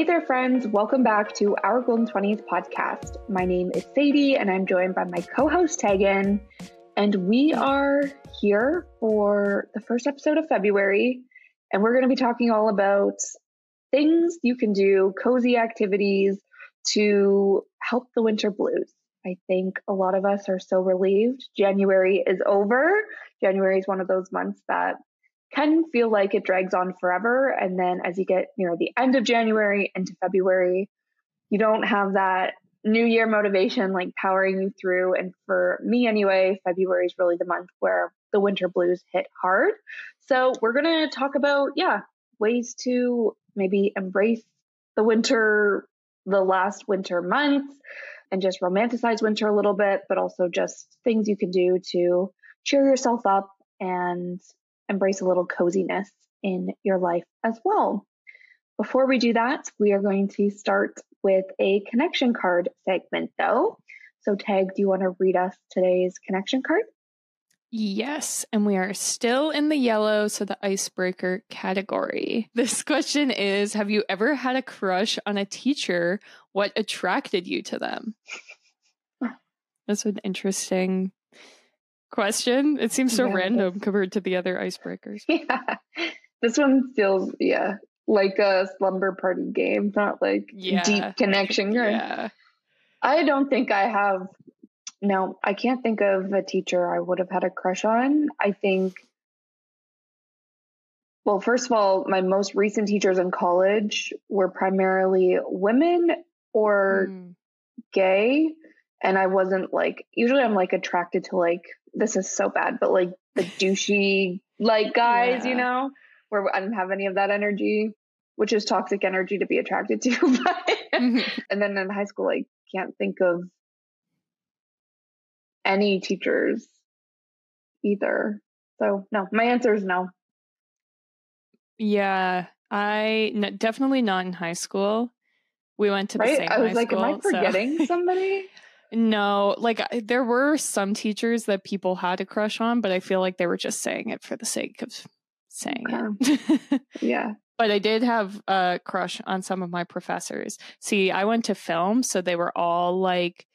Hey there, friends. Welcome back to our Golden 20s podcast. My name is Sadie, and I'm joined by my co host, Tegan. And we are here for the first episode of February. And we're going to be talking all about things you can do, cozy activities to help the winter blues. I think a lot of us are so relieved. January is over. January is one of those months that can feel like it drags on forever. And then as you get near the end of January into February, you don't have that new year motivation like powering you through. And for me anyway, February is really the month where the winter blues hit hard. So we're going to talk about, yeah, ways to maybe embrace the winter, the last winter months and just romanticize winter a little bit, but also just things you can do to cheer yourself up and embrace a little coziness in your life as well. Before we do that, we are going to start with a connection card segment though. So, Tag, do you want to read us today's connection card? Yes, and we are still in the yellow, so the icebreaker category. This question is Have you ever had a crush on a teacher? What attracted you to them? That's an interesting question. It seems so yeah, random compared to the other icebreakers. Yeah. This one feels, yeah, like a slumber party game, not like yeah. deep connection. Yeah. I don't think I have, no, I can't think of a teacher I would have had a crush on. I think, well, first of all, my most recent teachers in college were primarily women or mm. gay. And I wasn't like, usually I'm like attracted to like this is so bad, but like the douchey like guys, yeah. you know, where I didn't have any of that energy, which is toxic energy to be attracted to. mm-hmm. And then in high school, I can't think of any teachers either. So no, my answer is no. Yeah, I no, definitely not in high school. We went to the right? same. I was like, school, am I forgetting so. somebody? No, like there were some teachers that people had a crush on, but I feel like they were just saying it for the sake of saying it. yeah. But I did have a crush on some of my professors. See, I went to film, so they were all like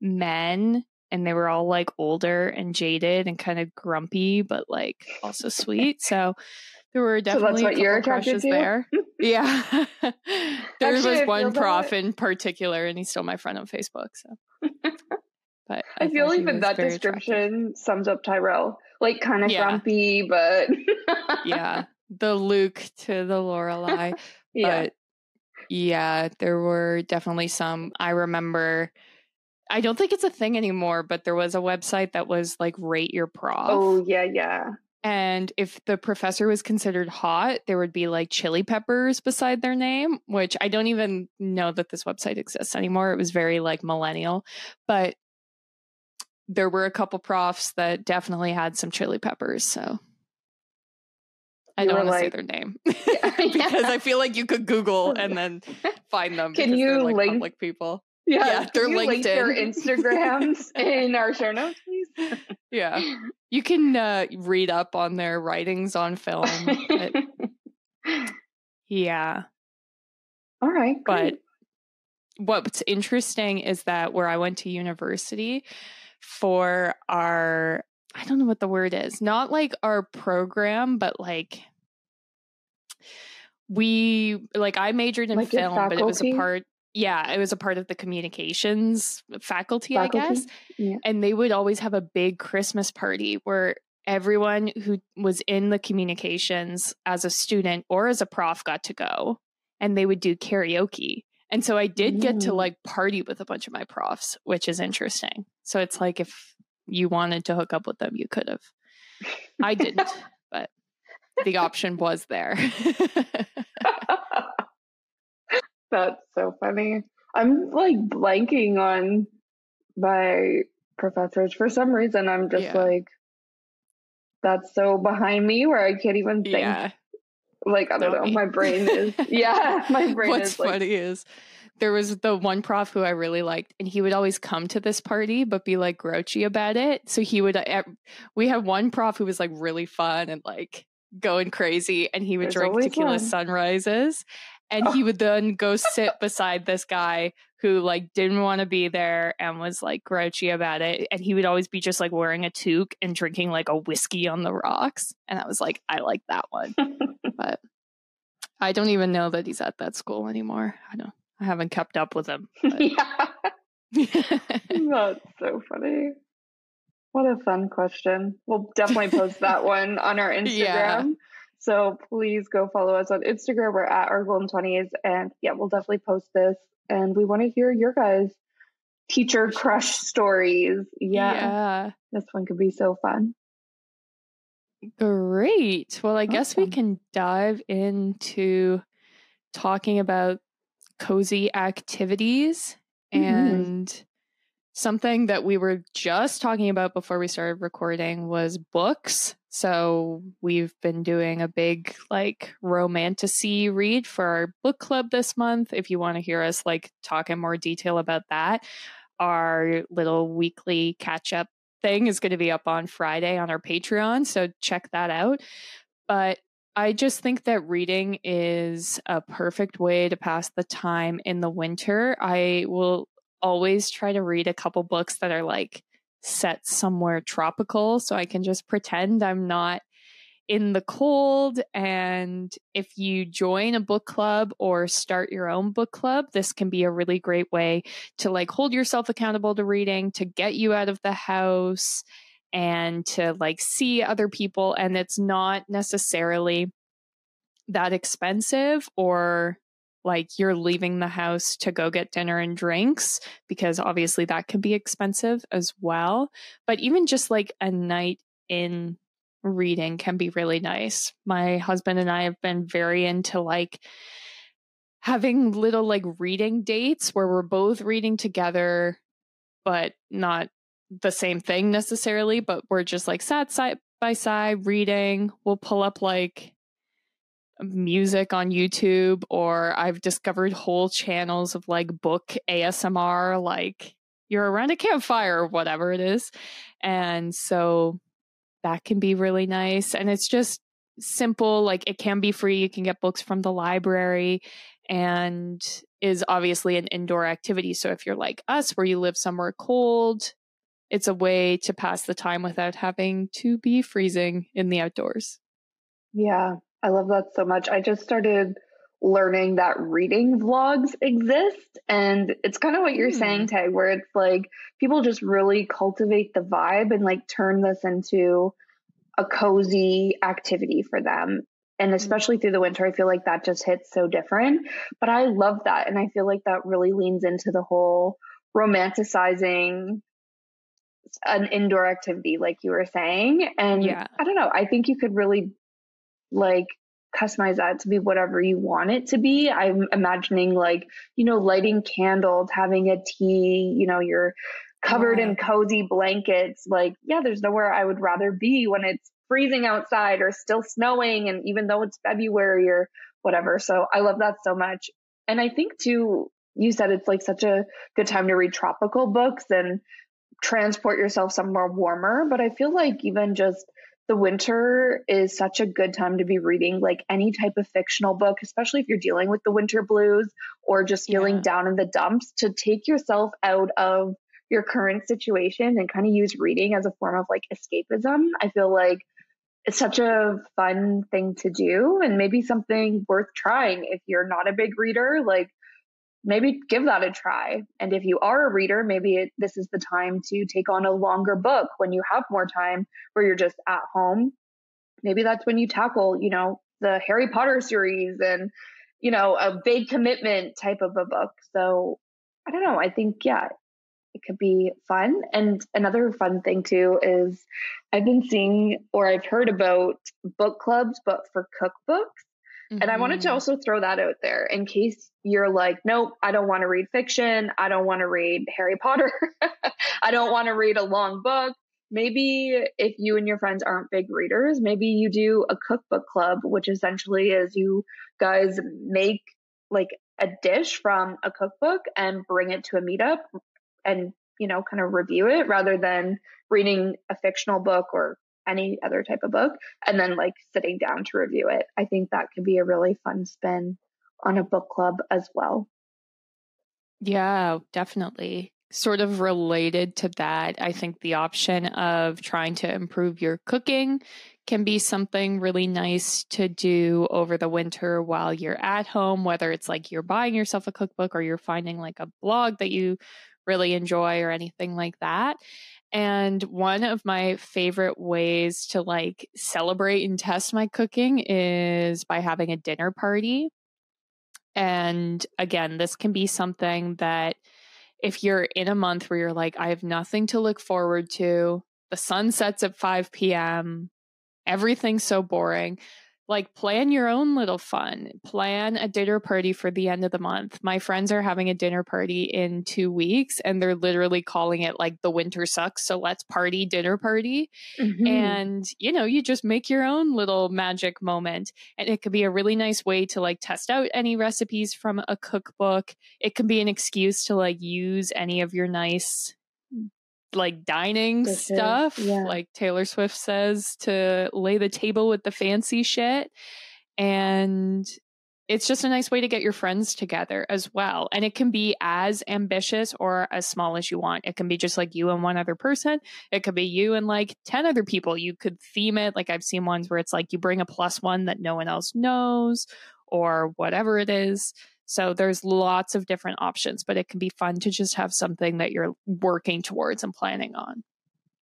men and they were all like older and jaded and kind of grumpy, but like also sweet. So there were definitely so that's what you're crushes to? there. yeah. there Actually, was one prof in particular and he's still my friend on Facebook. So but I, I feel even that description attractive. sums up Tyrell. Like kind of yeah. grumpy, but yeah. The Luke to the Lorelai. yeah. But yeah, there were definitely some I remember I don't think it's a thing anymore, but there was a website that was like rate your prof. Oh yeah, yeah. And if the professor was considered hot, there would be like chili peppers beside their name, which I don't even know that this website exists anymore. It was very like millennial. But there were a couple profs that definitely had some chili peppers. So I don't want to like, say their name yeah, because I feel like you could Google and then find them. Can you like link public people? Yeah, yeah they're LinkedIn. Link their Instagrams in our show notes, please. yeah, you can uh, read up on their writings on film. But, yeah. All right. Great. But what's interesting is that where I went to university for our, I don't know what the word is, not like our program, but like we like I majored in like film, but it was a part yeah, it was a part of the communications faculty, faculty? I guess. Yeah. And they would always have a big Christmas party where everyone who was in the communications as a student or as a prof got to go and they would do karaoke. And so I did get to like party with a bunch of my profs, which is interesting. So it's like if you wanted to hook up with them, you could have. I didn't, but the option was there. That's so funny. I'm like blanking on my professors for some reason. I'm just yeah. like, that's so behind me where I can't even think. Yeah. Like, I don't know. My brain is, yeah, my brain What's is. What's funny like, is there was the one prof who I really liked, and he would always come to this party but be like grouchy about it. So he would, uh, we had one prof who was like really fun and like going crazy, and he would drink tequila sunrises. And he would then go sit beside this guy who like didn't want to be there and was like grouchy about it. And he would always be just like wearing a toque and drinking like a whiskey on the rocks. And I was like, I like that one. but I don't even know that he's at that school anymore. I don't I haven't kept up with him. yeah. That's so funny. What a fun question. We'll definitely post that one on our Instagram. Yeah. So please go follow us on Instagram. We're at our golden twenties, and yeah, we'll definitely post this. And we want to hear your guys' teacher crush stories. Yeah, yeah. this one could be so fun. Great. Well, I awesome. guess we can dive into talking about cozy activities mm-hmm. and something that we were just talking about before we started recording was books. So we've been doing a big like romantasy read for our book club this month. If you want to hear us like talk in more detail about that, our little weekly catch up thing is going to be up on Friday on our Patreon. So check that out. But I just think that reading is a perfect way to pass the time in the winter. I will always try to read a couple books that are like set somewhere tropical so I can just pretend I'm not in the cold. And if you join a book club or start your own book club, this can be a really great way to like hold yourself accountable to reading, to get you out of the house and to like see other people. And it's not necessarily that expensive or like you're leaving the house to go get dinner and drinks because obviously that can be expensive as well. But even just like a night in reading can be really nice. My husband and I have been very into like having little like reading dates where we're both reading together, but not the same thing necessarily, but we're just like sat side by side reading. We'll pull up like music on YouTube or I've discovered whole channels of like book ASMR, like you're around a campfire or whatever it is. And so that can be really nice. And it's just simple, like it can be free. You can get books from the library and is obviously an indoor activity. So if you're like us, where you live somewhere cold, it's a way to pass the time without having to be freezing in the outdoors. Yeah, I love that so much. I just started learning that reading vlogs exist. And it's kind of what you're mm. saying, Tag, where it's like people just really cultivate the vibe and like turn this into a cozy activity for them. And hmm. especially through the winter, I feel like that just hits so different. But I love that. And I feel like that really leans into the whole romanticizing an indoor activity, like you were saying. And yeah. I don't know, I think you could really like customize that to be whatever you want it to be. I'm imagining like, you know, lighting candles, having a tea, you know, you're covered yeah. in cozy blankets. Like, yeah, there's nowhere I would rather be when it's freezing outside or still snowing. And even though it's February or whatever. So I love that so much. And I think too, you said it's like such a good time to read tropical books and transport yourself somewhere warmer. But I feel like even just the winter is such a good time to be reading like any type of fictional book, especially if you're dealing with the winter blues or just feeling yeah. down in the dumps, to take yourself out of your current situation and kind of use reading as a form of like escapism. I feel like it's such a fun thing to do and maybe something worth trying if you're not a big reader. Like maybe give that a try. And if you are a reader, maybe it, this is the time to take on a longer book when you have more time where you're just at home. Maybe that's when you tackle, you know, the Harry Potter series and, you know, a big commitment type of a book. So I don't know. I think, yeah, it could be fun. And another fun thing too is I've been seeing or I've heard about book clubs, but for cookbooks. Mm-hmm. And I wanted to mm-hmm. also throw that out there in case you're like, nope, I don't want to read fiction. I don't want to read Harry Potter. I don't want to read a long book. Maybe if you and your friends aren't big readers, maybe you do a cookbook club, which essentially is you guys make like a dish from a cookbook and bring it to a meetup and, you know, kind of review it rather than reading a fictional book or any other type of book and then like sitting down to review it. I think that could be a really fun spin on a book club as well. Yeah, definitely. Sort of related to that, I think the option of trying to improve your cooking can be something really nice to do over the winter while you're at home, whether it's like you're buying yourself a cookbook or you're finding like a blog that you really enjoy or anything like that. And one of my favorite ways to like celebrate and test my cooking is by having a dinner party. And again, this can be something that if you're in a month where you're like, I have nothing to look forward to, the sun sets at 5 p.m., everything's so boring like plan your own little fun plan a dinner party for the end of the month. My friends are having a dinner party in two weeks and they're literally calling it like the winter sucks so let's party dinner party. Mm-hmm. and you know you just make your own little magic moment and it could be a really nice way to like test out any recipes from a cookbook. It can be an excuse to like use any of your nice like dining Dishes. stuff, yeah. like Taylor Swift says, to lay the table with the fancy shit. And it's just a nice way to get your friends together as well. And it can be as ambitious or as small as you want. It can be just like you and one other person. It could be you and like 10 other people. You could theme it. Like I've seen ones where it's like you bring a plus one that no one else knows or whatever it is. So there's lots of different options, but it can be fun to just have something that you're working towards and planning on.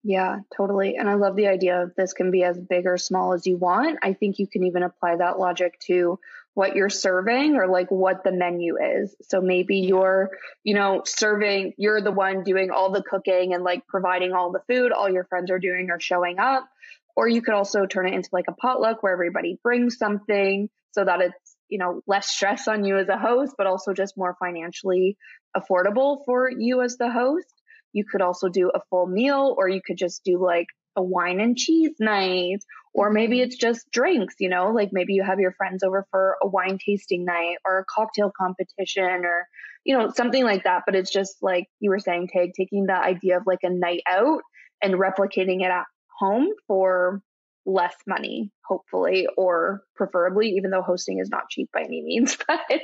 Yeah, totally. And I love the idea of this can be as big or small as you want. I think you can even apply that logic to what you're serving or like what the menu is. So maybe you're, you know, serving, you're the one doing all the cooking and like providing all the food, all your friends are doing or showing up. Or you could also turn it into like a potluck where everybody brings something so that it's you know, less stress on you as a host, but also just more financially affordable for you as the host. You could also do a full meal, or you could just do like a wine and cheese night, or maybe it's just drinks, you know, like maybe you have your friends over for a wine tasting night or a cocktail competition or, you know, something like that. But it's just like you were saying, Tag, taking the idea of like a night out and replicating it at home for less money, hopefully, or preferably, even though hosting is not cheap by any means. But,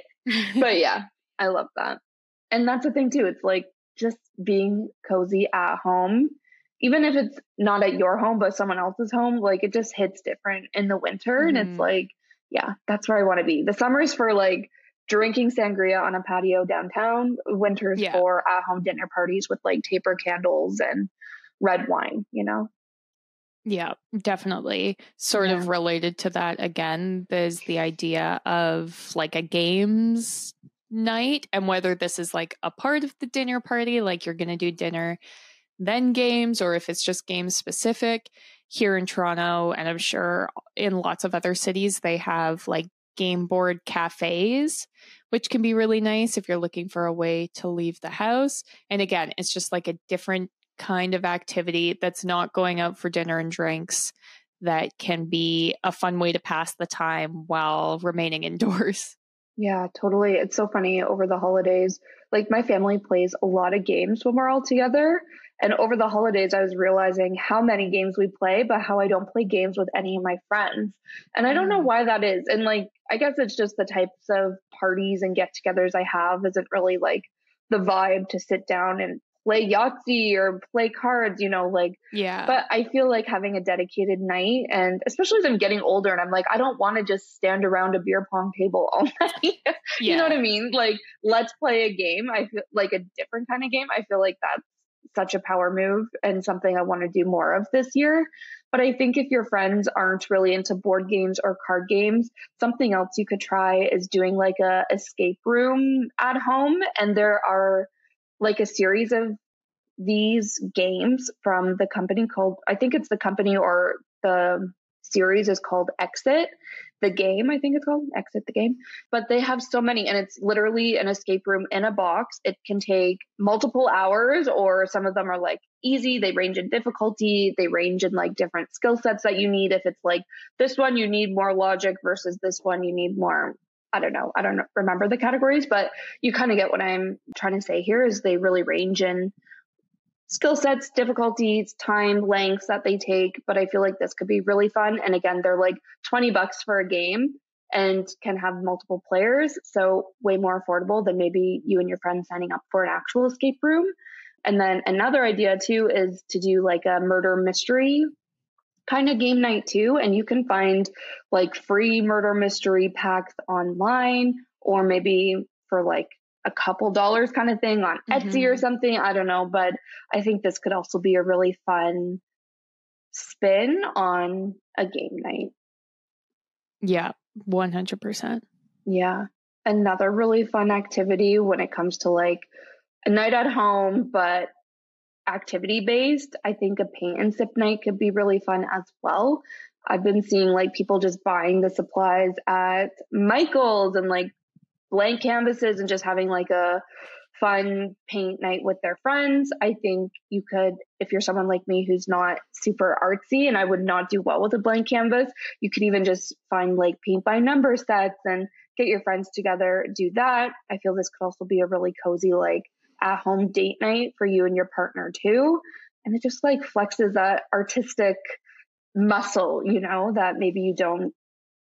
but yeah, I love that. And that's the thing too. It's like just being cozy at home, even if it's not at your home, but someone else's home, like it just hits different in the winter. Mm. And it's mm-hmm. like, yeah, that's where I want to be. The summer's for like drinking sangria on a patio downtown, winters yeah. for at home dinner parties with like taper candles and red wine, you know? Yeah, definitely. Sort yeah. of related to that again, there's the idea of like a games night and whether this is like a part of the dinner party, like you're going to do dinner, then games, or if it's just game specific. Here in Toronto, and I'm sure in lots of other cities, they have like game board cafes, which can be really nice if you're looking for a way to leave the house. And again, it's just like a different kind of activity that's not going out for dinner and drinks that can be a fun way to pass the time while remaining indoors. Yeah, totally. It's so funny over the holidays. Like my family plays a lot of games when we're all together. And over the holidays, I was realizing how many games we play, but how I don't play games with any of my friends. And I don't know mm. why that is. And like, I guess it's just the types of parties and get togethers I have isn't really like the vibe to sit down and play Yahtzee or play cards, you know, like, yeah. But I feel like having a dedicated night, and especially as I'm getting older and I'm like, I don't want to just stand around a beer pong table all night. you yeah. know what I mean? Like, let's play a game. I feel like a different kind of game. I feel like that's such a power move and something I want to do more of this year. But I think if your friends aren't really into board games or card games, something else you could try is doing like a escape room at home. And there are like a series of these games from the company called, I think it's the company or the series is called Exit the game, I think it's called Exit the Game. But they have so many, and it's literally an escape room in a box. It can take multiple hours, or some of them are like easy. They range in difficulty, they range in like different skill sets that you need. If it's like this one, you need more logic versus this one, you need more. I don't know. I don't remember the categories, but you kind of get what I'm trying to say here is they really range in skill sets, difficulties, time, lengths that they take. But I feel like this could be really fun. And again, they're like 20 bucks for a game and can have multiple players. So way more affordable than maybe you and your friends signing up for an actual escape room. And then another idea too is to do like a murder mystery kind of game night too. And you can find like free murder mystery packs online or maybe for like a couple dollars kind of thing on mm-hmm. Etsy or something. I don't know, but I think this could also be a really fun spin on a game night. Yeah, 100%. Yeah. Another really fun activity when it comes to like a night at home, but activity based, I think a paint and sip night could be really fun as well. I've been seeing like people just buying the supplies at Michael's and like blank canvases and just having like a fun paint night with their friends. I think you could, if you're someone like me who's not super artsy and I would not do well with a blank canvas, you could even just find like paint by number sets and get your friends together, do that. I feel this could also be a really cozy, like at home date night for you and your partner too. And it just like flexes that artistic muscle, you know, that maybe you don't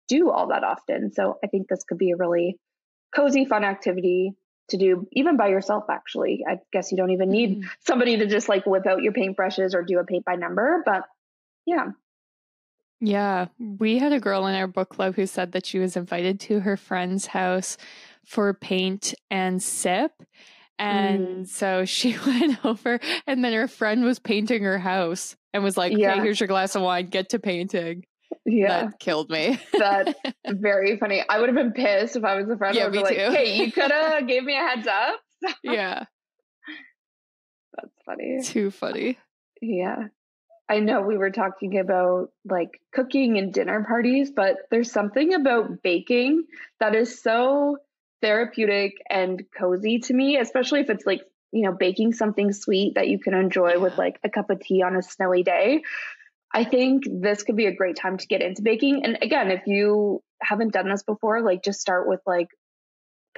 do all that often. So I think this could be a really cozy, fun activity to do even by yourself actually i guess you don't even need mm-hmm. somebody to just like whip out your paintbrushes or do a paint by number but yeah yeah we had a girl in our book club who said that she was invited to her friend's house for paint and sip and mm. so she went over and then her friend was painting her house and was like yeah. okay here's your glass of wine get to painting yeah. That killed me. That's very funny. I would have been pissed if I was a friend. Yeah, me like, too. Hey, you could have gave me a heads up. yeah. That's funny. Too funny. Yeah. I know we were talking about like cooking and dinner parties, but there's something about baking that is so therapeutic and cozy to me, especially if it's like, you know, baking something sweet that you can enjoy with like a cup of tea on a snowy day. I think this could be a great time to get into baking. And again, if you haven't done this before, like just start with like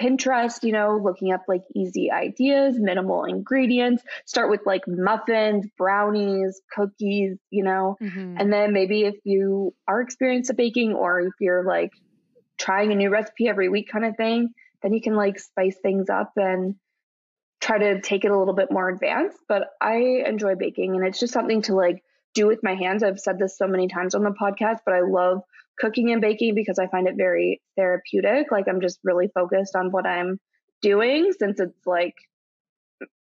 Pinterest, you know, looking up like easy ideas, minimal ingredients. Start with like muffins, brownies, cookies, you know, mm-hmm. and then maybe if you are experienced at baking or if you're like trying a new recipe every week kind of thing, then you can like spice things up and try to take it a little bit more advanced. But I enjoy baking and it's just something to like do with my hands. I've said this so many times on the podcast, but I love cooking and baking because I find it very therapeutic. Like I'm just really focused on what I'm doing since it's like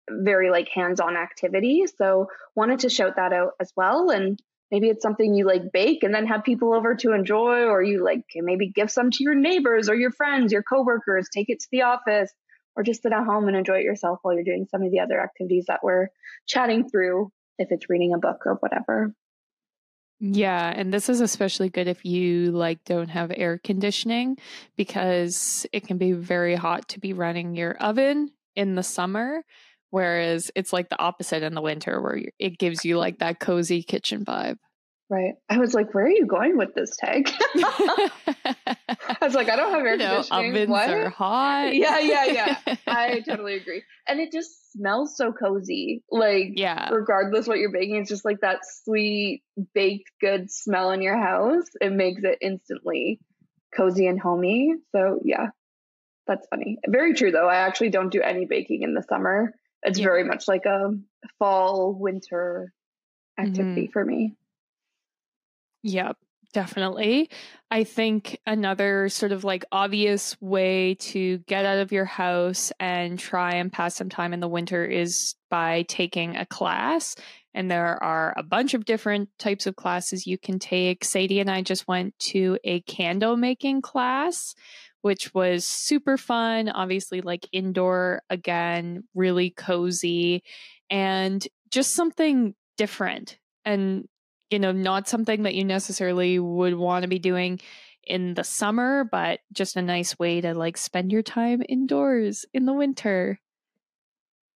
very like hands-on activity. So wanted to shout that out as well and maybe it's something you like bake and then have people over to enjoy or you like maybe give some to your neighbors or your friends, your coworkers, take it to the office or just sit at home and enjoy it yourself while you're doing some of the other activities that we're chatting through if it's reading a book or whatever. Yeah, and this is especially good if you like don't have air conditioning because it can be very hot to be running your oven in the summer whereas it's like the opposite in the winter where it gives you like that cozy kitchen vibe. Right. I was like, where are you going with this tag? I was like, I don't have air you know, conditioning. Ovens what? are hot. Yeah, yeah, yeah. I totally agree. And it just smells so cozy. Like, yeah. regardless what you're baking, it's just like that sweet baked good smell in your house. It makes it instantly cozy and homey. So yeah, that's funny. Very true though. I actually don't do any baking in the summer. It's yeah. very much like a fall winter activity mm-hmm. for me. Yep, definitely. I think another sort of like obvious way to get out of your house and try and pass some time in the winter is by taking a class. And there are a bunch of different types of classes you can take. Sadie and I just went to a candle making class, which was super fun. Obviously, like indoor again, really cozy. And just something different and you know not something that you necessarily would want to be doing in the summer but just a nice way to like spend your time indoors in the winter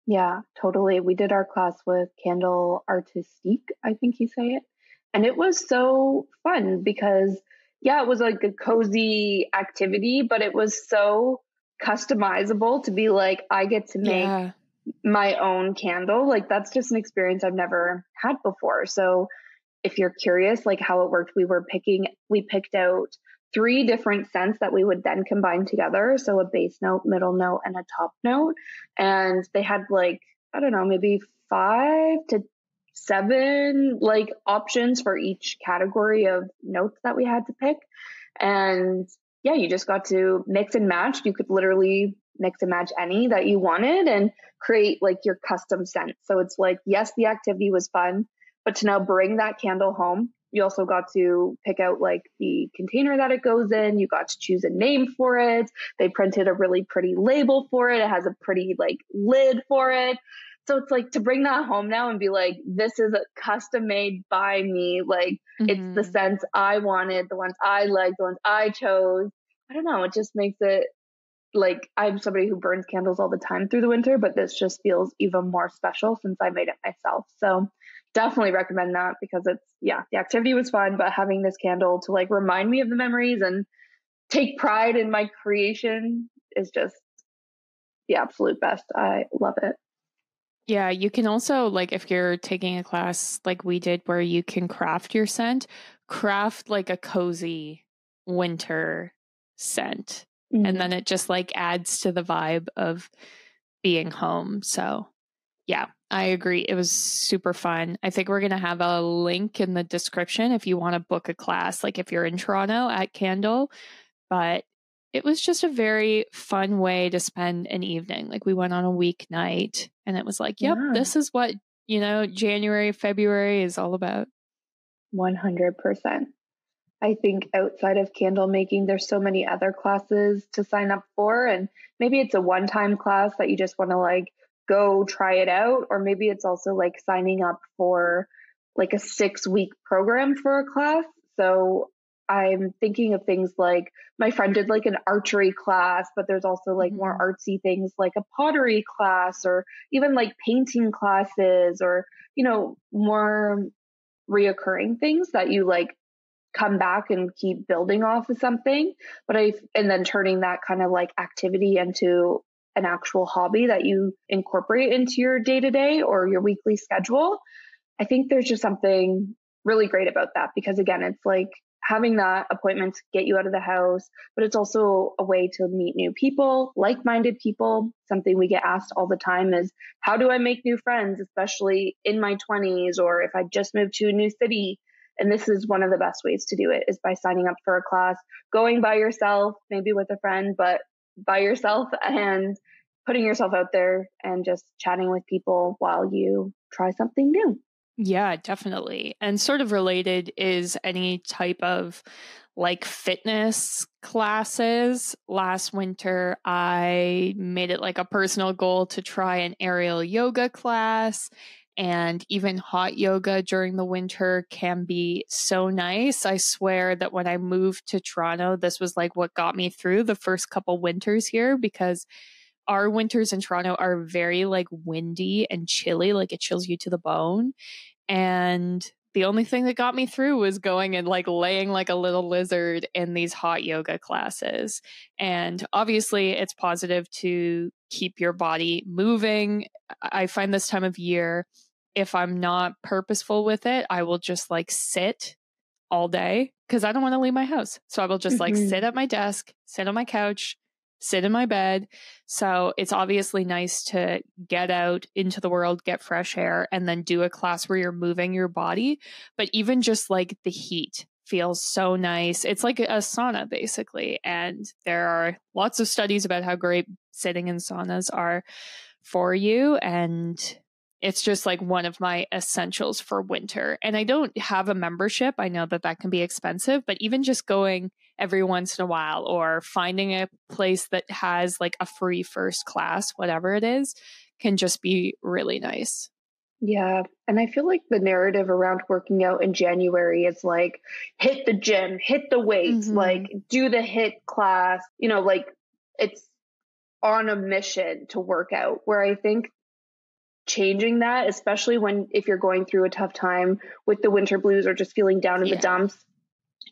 yeah totally we did our class with KANDL Artistique i think you say it and it was so fun because yeah it was like a cozy activity but it was so customizable to be like i get to make yeah. my own candle. Like that's just an experience i've never had before. So if you're curious like how it worked we were picking we picked out three different scents that we would then combine together. So a base note middle note and a top note. And they had like i don't know maybe five to seven like options for each category of notes that we had to pick and yeah you just got to mix and match you could literally mix and match any that you wanted and create like your custom scent so it's like yes the activity was fun but to now bring that candle home, you also got to pick out like the container that it goes in. You got to choose a name for it. They printed a really pretty label for it. It has a pretty like lid for it. So it's like to bring that home now and be like, this is a custom made by me. Like mm-hmm. it's the mm-hmm. scents I wanted, the ones I like, the ones I chose. I don't know. It just makes it like I'm somebody who burns candles all the time through the winter, but this just feels even more special since I made it myself. So definitely recommend that because it's yeah the activity was fun but having this candle to like remind me of the memories and take pride in my creation is just the absolute best i love it yeah you can also like if you're taking a class like we did where you can craft your scent craft like a cozy winter scent mm-hmm. and then it just like adds to the vibe of being home so yeah I agree. It was super fun. I think we're going to have a link in the description if you want to book a class, like if you're in Toronto at KANDL. But it was just a very fun way to spend an evening. Like we went on a weeknight and it was like, yep, yeah. this is what, you know, January, February is all about. 100%. I think outside of candle making, there's so many other classes to sign up for. And maybe it's a one time class that you just want to like go try it out or maybe it's also like signing up for like a 6 week program for a class so i'm thinking of things like my friend did like an archery class but there's also like mm-hmm. more artsy things like a pottery class or even like painting classes or you know more reoccurring things that you like come back and keep building off of something but i and then turning that kind of like activity into an actual hobby that you incorporate into your day to day or your weekly schedule, I think there's just something really great about that because, again, it's like having that appointment to get you out of the house, but it's also a way to meet new people, like minded people. Something we get asked all the time is how do I make new friends, especially in my 20s or if I just moved to a new city? And this is one of the best ways to do it is by signing up for a class, going by yourself, maybe with a friend, but by yourself and putting yourself out there and just chatting with people while you try something new. Yeah, definitely. And sort of related is any type of like fitness classes. Last winter, I made it like a personal goal to try an aerial yoga class. And even hot yoga during the winter can be so nice. I swear that when I moved to Toronto, this was like what got me through the first couple winters here because our winters in Toronto are very like windy and chilly, like it chills you to the bone. And the only thing that got me through was going and like laying like a little lizard in these hot yoga classes. And obviously, it's positive to keep your body moving. I find this time of year, if I'm not purposeful with it, I will just like sit all day because I don't want to leave my house. So I will just like mm-hmm. sit at my desk, sit on my couch, sit in my bed. So it's obviously nice to get out into the world, get fresh air, and then do a class where you're moving your body. But even just like the heat feels so nice. It's like a sauna basically. And there are lots of studies about how great sitting in saunas are for you. And it's just like one of my essentials for winter. And I don't have a membership. I know that that can be expensive, but even just going every once in a while or finding a place that has like a free first class, whatever it is, can just be really nice. Yeah. And I feel like the narrative around working out in January is like HIIT the gym, hit the weights, mm-hmm. like do the hit class, you know, like it's on a mission to work out. Where I think changing that, especially when if you're going through a tough time with the winter blues or just feeling down in yeah. the dumps,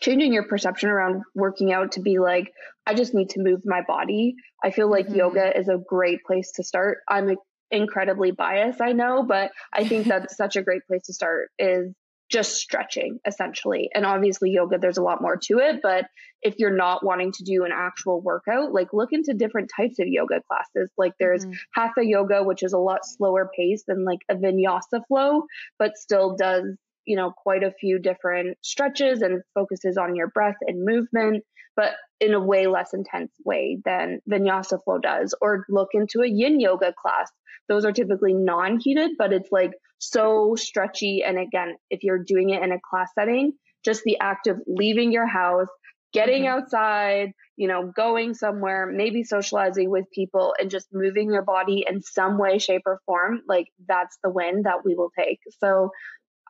changing your perception around working out to be like, I just need to move my body. I feel like mm-hmm. yoga is a great place to start. I'm incredibly biased, I know, but I think that's such a great place to start is just stretching essentially. And obviously yoga, there's a lot more to it, but if you're not wanting to do an actual workout, like look into different types of yoga classes. Like there's mm-hmm. hatha yoga, which is a lot slower pace than like a vinyasa flow, but still does, you know, quite a few different stretches and focuses on your breath and movement, but in a way less intense way than vinyasa flow does. Or look into a yin yoga class those are typically non-heated, but it's like so stretchy. And again, if you're doing it in a class setting, just the act of leaving your house, getting mm-hmm. outside, you know, going somewhere, maybe socializing with people and just moving your body in some way, shape, or form, like that's the win that we will take. So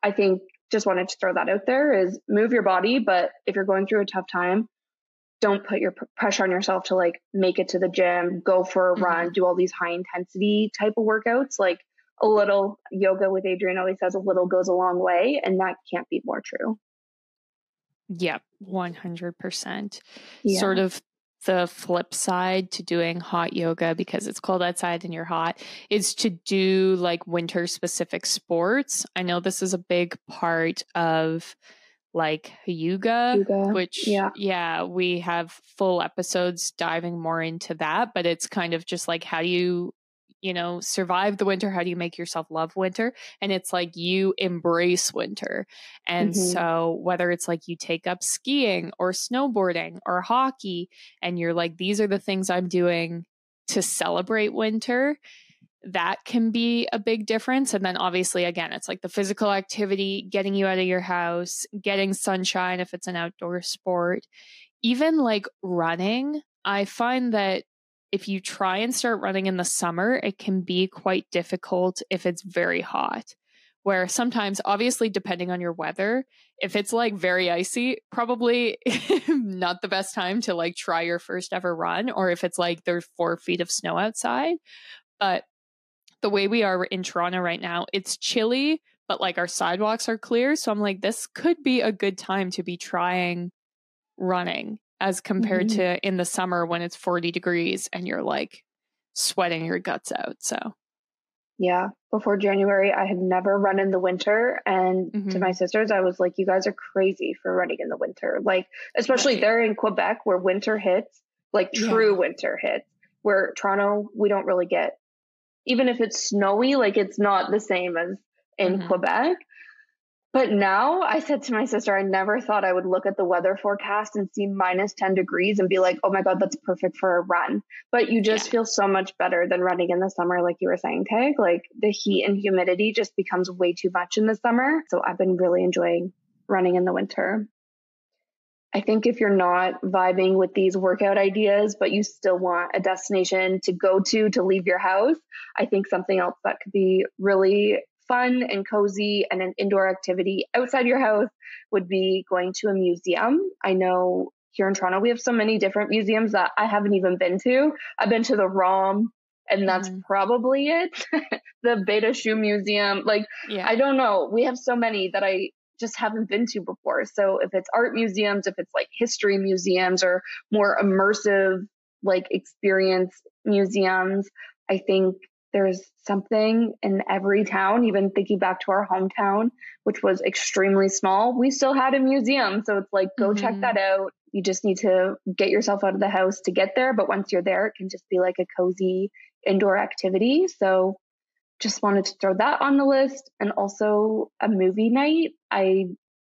I think just wanted to throw that out there is move your body. But if you're going through a tough time, don't put your pressure on yourself to like make it to the gym, go for a mm-hmm. run, do all these high intensity type of workouts. Like a little yoga with Adriene always says a little goes a long way, and that can't be more true. Yep, 100%. Yeah. Sort of the flip side to doing hot hygge because it's cold outside and you're hot is to do like winter specific sports. I know this is a big part of like yoga, which yeah. yeah, we have full episodes diving more into that, but it's kind of just like how do you you know survive the winter how do you make yourself love winter and it's like you embrace winter and mm-hmm. so whether it's like you take up skiing or snowboarding or hockey and you're like these are the things i'm doing to celebrate winter that can be a big difference. And then obviously, again, it's like the physical activity, getting you out of your house, getting sunshine if it's an outdoor sport, even like running. I find that if you try and start running in the summer, it can be quite difficult if it's very hot. Where sometimes, obviously, depending on your weather, if it's like very icy, probably not the best time to like try your first ever run, or if it's like there's four feet of snow outside. But the way we are in Toronto right now, it's chilly, but like our sidewalks are clear. So I'm like, this could be a good time to be trying running as compared mm-hmm. to in the summer when it's 40 degrees and you're like sweating your guts out. So, yeah, before January, I had never run in the winter. And mm-hmm. to my sisters, I was like, you guys are crazy for running in the winter. Like, especially right. there in Quebec where winter hits, like true yeah. winter hits, where Toronto, we don't really get even if it's snowy, like it's not the same as in mm-hmm. Quebec. But now I said to my sister, I never thought I would look at the weather forecast and see minus 10 degrees and be like, oh my God, that's perfect for a run. But you just yeah. feel so much better than running in the summer, like you were saying, Tag. Like the heat and humidity just becomes way too much in the summer. So I've been really enjoying running in the winter. I think if you're not vibing with these workout ideas, but you still want a destination to go to to leave your house, I think something else that could be really fun and cozy and an indoor activity outside your house would be going to a museum. I know here in Toronto, we have so many different museums that I haven't even been to. I've been to the ROM, and that's mm. probably it. the Bata Shoe Museum. Like, yeah. I don't know. We have so many that I just haven't been to before. So if it's art museums, if it's like history museums or more immersive like experience museums, I think there's something in every town, even thinking back to our hometown, which was extremely small, we still had a museum. So it's like, go mm-hmm. check that out. You just need to get yourself out of the house to get there. But once you're there, it can just be like a cozy indoor activity. So just wanted to throw that on the list and also a movie night. I,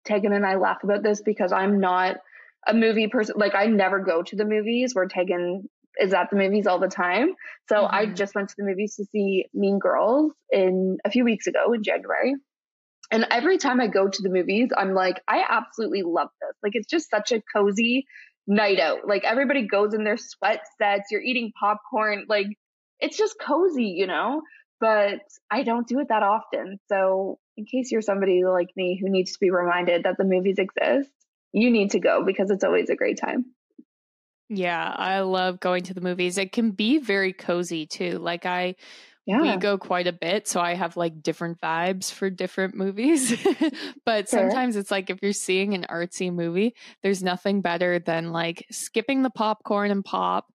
Tegan and I laugh about this because I'm not a movie person. Like I never go to the movies where Tegan is at the movies all the time. So mm-hmm. I just went to the movies to see Mean Girls in a few weeks ago in January. And every time I go to the movies, I'm like, I absolutely love this. Like it's just such a cozy night out. Like everybody goes in their sweat sets, you're eating popcorn, like it's just cozy, you know? but I don't do it that often. So, in case you're somebody like me who needs to be reminded that the movies exist, you need to go because it's always a great time. Yeah, I love going to the movies. It can be very cozy too. Like I yeah. we go quite a bit, so I have like different vibes for different movies. but sure. sometimes it's like if you're seeing an artsy movie, there's nothing better than like skipping the popcorn and pop,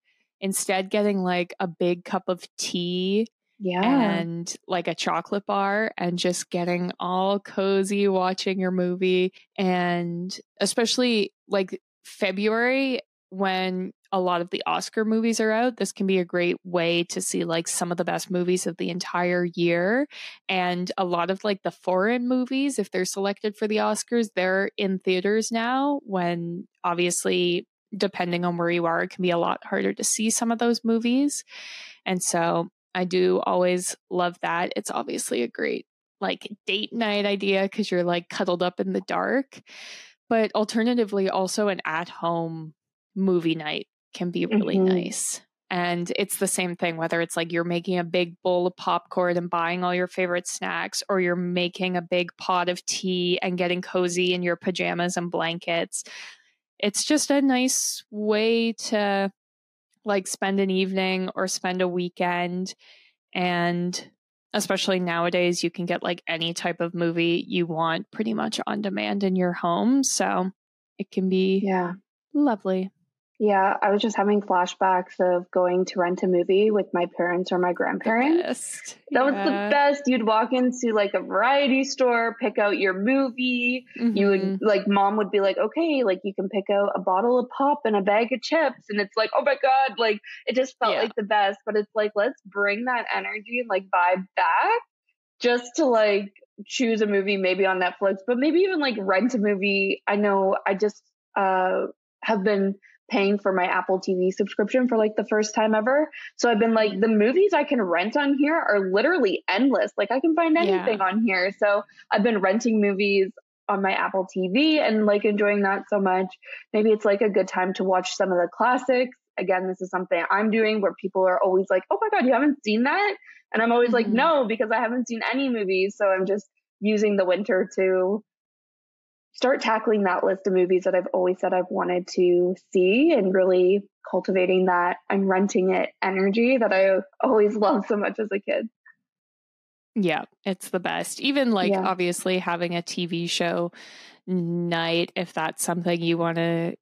instead getting like a big cup of tea yeah. and like a chocolate bar and just getting all cozy watching your movie and especially like February when a lot of the Oscar movies are out, this can be a great way to see like some of the best movies of the entire year. And a lot of like the foreign movies, if they're selected for the Oscars, they're in theaters now when obviously depending on where you are, it can be a lot harder to see some of those movies. And so I do always love that. It's obviously a great like date night idea because you're like cuddled up in the dark. But alternatively, also an at home movie night can be really mm-hmm. nice. And it's the same thing, whether it's like you're making a big bowl of popcorn and buying all your favorite snacks, or you're making a big pot of tea and getting cozy in your pajamas and blankets. It's just a nice way to like spend an evening or spend a weekend. And especially nowadays, you can get like any type of movie you want pretty much on demand in your home. So it can be yeah lovely. Yeah, I was just having flashbacks of going to rent a movie with my parents or my grandparents. That was the best. You'd walk into like a variety store, pick out your movie. Mm-hmm. You would mm-hmm. like mom would be like, "Okay, like you can pick out a bottle of pop and a bag of chips." And it's like, "Oh my god, like it just felt yeah. like the best." But it's like, let's bring that energy and like vibe back just to like choose a movie maybe on Netflix, but maybe even like rent a movie. I know I just uh have been paying for my Apple TV subscription for like the first time ever. So I've been like, the movies I can rent on here are literally endless. Like I can find anything yeah. on here. So I've been renting movies on my Apple TV and like enjoying that so much. Maybe it's like a good time to watch some of the classics. Again, this is something I'm doing where people are always like, oh my God, you haven't seen that? And I'm always mm-hmm. like, no, because I haven't seen any movies. So I'm just using the winter to start tackling that list of movies that I've always said I've wanted to see and really cultivating that I'm renting it energy that I always loved so much as a kid. Yeah, it's the best. Even like yeah. obviously having a TV show night, if that's something you want to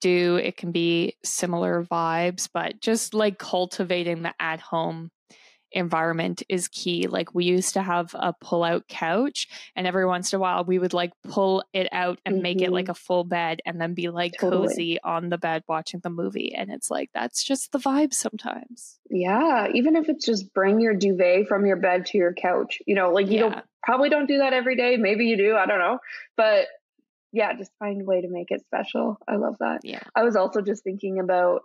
do, it can be similar vibes, but just like cultivating the at home environment is key. Like we used to have a pull out couch, and every once in a while we would like pull it out and mm-hmm. make it like mm-hmm. a full bed and then be like totally. cozy on the bed watching the movie. And it's like that's just the vibe sometimes. Yeah. Even if it's just bring your duvet from your bed to your couch, you know, like you yeah. don't probably don't do that every day. Maybe you do. I don't know. But yeah, just find a way to make it special. I love that. Yeah. I was also just thinking about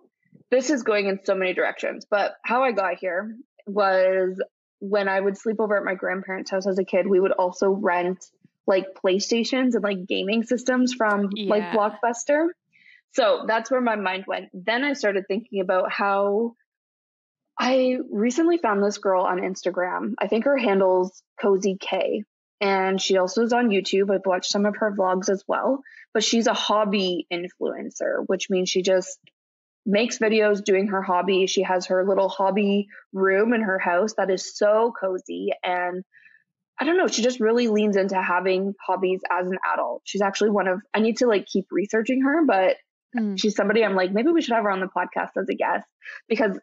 this is going in so many directions, but how I got here was when I would sleep over at my grandparents' house as a kid, we would also rent like PlayStations and like gaming systems from yeah. like Blockbuster. So that's where my mind went. Then I started thinking about how I recently found this girl on Instagram. I think her handle's Cozy K. And she also is on YouTube. I've watched some of her vlogs as well. But she's a hobby influencer, which means she just makes videos doing her hobby. She has her little hobby room in her house that is so cozy. And I don't know, she just really leans into having hobbies as an adult. She's actually one of, I need to like keep researching her, but mm. she's somebody I'm like, maybe we should have her on the podcast as a guest because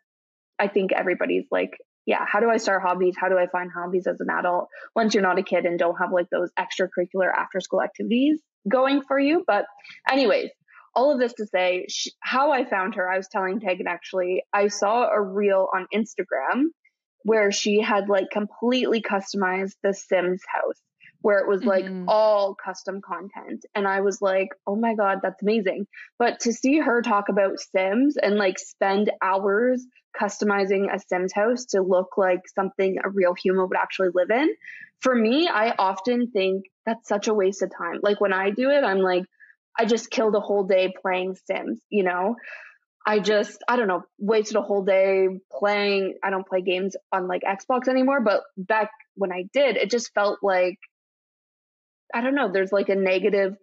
I think everybody's like, yeah, how do I start hobbies? How do I find hobbies as an adult once you're not a kid and don't have like those extracurricular after school activities going for you? But, anyways, all of this to say she, how I found her, I was telling Tegan actually, I saw a reel on Instagram where she had like completely customized the Sims house where it was like mm-hmm. all custom content. And I was like, oh my God, that's amazing. But to see her talk about Sims and like spend hours customizing a Sims house to look like something a real human would actually live in, for me, I often think that's such a waste of time. Like when I do it, I'm like, I just killed a whole day playing Sims, you know? I just, I don't know, wasted a whole day playing. I don't play games on like Xbox anymore, but back when I did, it just felt like, I don't know, there's like a negative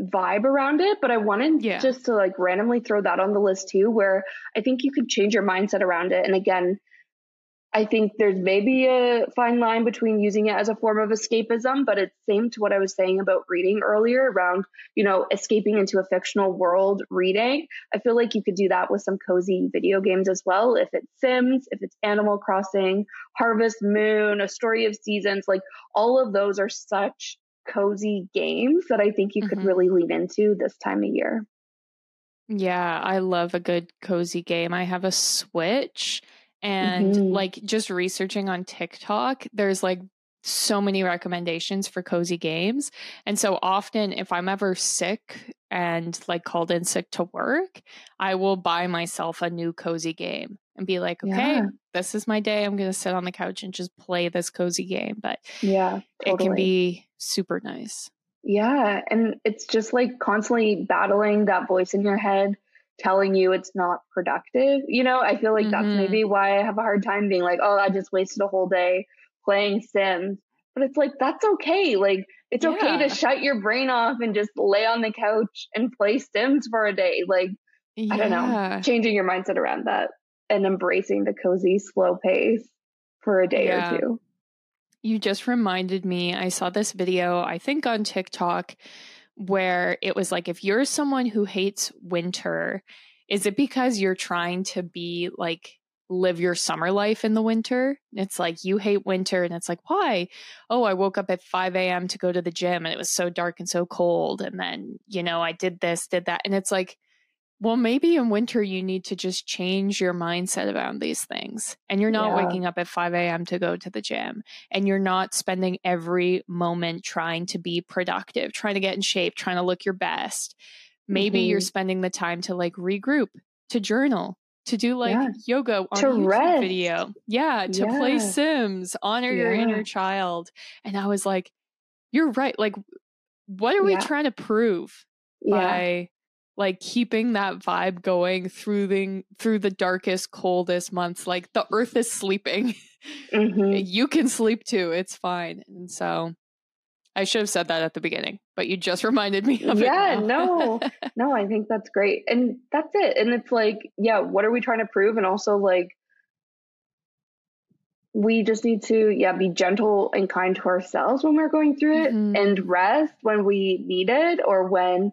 vibe around it. But I wanted Yeah. just to like randomly throw that on the list too, where I think you could change your mindset around it. And again, I think there's maybe a fine line between using it as a form of escapism, but it's same to what I was saying about reading earlier around, you know, escaping into a fictional world reading. I feel like you could do that with some cozy video games as well. If it's Sims, if it's Animal Crossing, Harvest Moon, A Story of Seasons, like all of those are such cozy games that I think you could Mhm. really lean into this time of year. Yeah, I love a good cozy game. I have a Switch and Mhm. like just researching on TikTok, there's like so many recommendations for cozy games. And so often if I'm ever sick and like called in sick to work, I will buy myself a new cozy game and be like, okay, Yeah. this is my day. I'm going to sit on the couch and just play this cozy game, but Yeah, totally. it can be super nice. Yeah. And it's just like constantly battling that voice in your head telling you it's not productive. You know, I feel like that's Mhm. maybe why I have a hard time being like, oh, I just wasted a whole day playing Sims. But it's like, that's okay. Like, it's okay to shut your brain off and just lay on the couch and play Sims for a day. Like, I don't know, changing your mindset around that and embracing the cozy, slow pace for a day Yeah. or two. You just reminded me, I saw this video, I think on TikTok, where it was like, if you're someone who hates winter, is it because you're trying to be like, live your summer life in the winter? It's like, you hate winter. And it's like, why? Oh, I woke up at 5 a.m. to go to the gym and it was so dark and so cold. And then, you know, I did this, did that. And it's like, well, maybe in winter you need to just change your mindset around these things. And you're not Yeah. waking up at 5 a.m. to go to the gym. And you're not spending every moment trying to be productive, trying to get in shape, trying to look your best. Maybe you're Mhm. spending the time to like regroup, to journal, to do like Yeah. yoga on To a YouTube rest. video. Yeah, to play Sims, honor your inner child. And I was like, you're right. Like, what are we Yeah. trying to prove? Yeah. by like keeping that vibe going through the through the darkest coldest months like the earth is sleeping Mhm. you can sleep too it's fine and so i should have said that at the beginning but you just reminded me of Yeah, it now. no. No, I think that's great. And that's it. And it's like, yeah, what are we trying to prove? And also like we just need to yeah, be gentle and kind to ourselves when we're going through it Mhm. and rest when we need it or when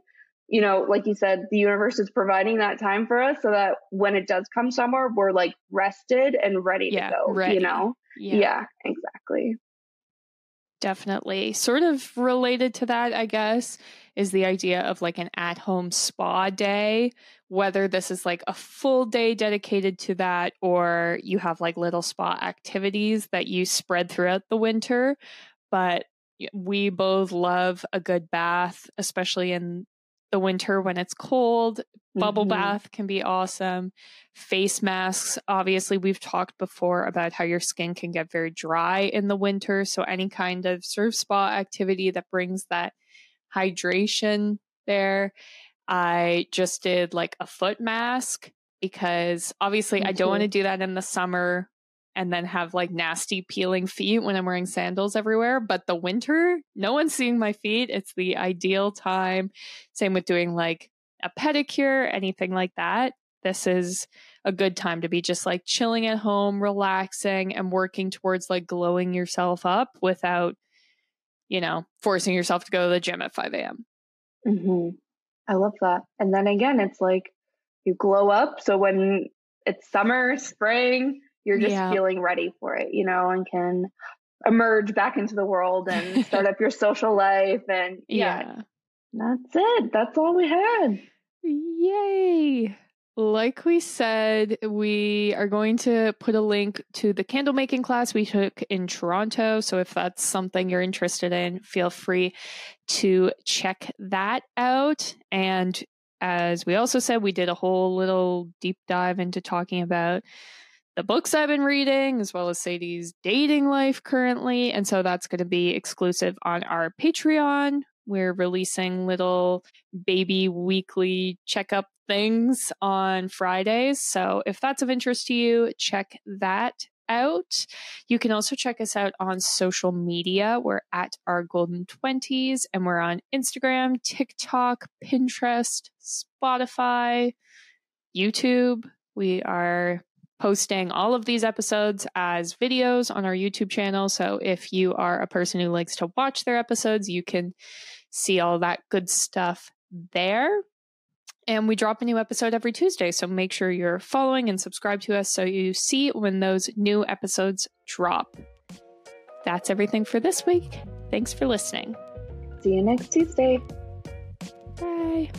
you know, like you said, the universe is providing that time for us so that when it does come somewhere, we're like rested and ready Yeah, to go. ready. You know? yeah, yeah exactly. definitely sort of related to that i guess is the idea of like an at-home spa day whether this is like a full day dedicated to that or you have like little spa activities that you spread throughout the winter but we both love a good bath especially in the winter when it's cold bubble Mhm. bath can be awesome face masks obviously we've talked before about how your skin can get very dry in the winter so any kind of surf spa activity that brings that hydration there i just did like a foot mask because obviously Me i don't want to do that in the summer and then have like nasty peeling feet when i'm wearing sandals everywhere but the winter no one's seeing my feet it's the ideal time same with doing like a pedicure, anything like that, this is a good time to be just like chilling at home, relaxing, and working towards like glowing yourself up without, you know, forcing yourself to go to the gym at 5 a.m. hmm I love that. And then again, it's like you glow up. So when it's summer, spring, you're just Yeah. feeling ready for it, you know, and can emerge back into the world and start up your social life. And yeah, that's it. That's all we had. Yay. Like we said, we are going to put a link to the candle making class we took in Toronto. So if that's something you're interested in, feel free to check that out. And as we also said, we did a whole little deep dive into talking about the books I've been reading, as well as Sadie's dating life currently. And so that's going to be exclusive on our Patreon We're releasing little baby weekly checkup things on Fridays. So if that's of interest to you, check that out. You can also check us out on social media. We're at our golden 20s and we're on Instagram, TikTok, Pinterest, Spotify, YouTube. We are posting all of these episodes as videos on our YouTube channel. So if you are a person who likes to watch their episodes, you can see all that good stuff there. And we drop a new episode every Tuesday. So make sure you're following and subscribe to us so you see when those new episodes drop. That's everything for this week. Thanks for listening. See you next Tuesday. Bye.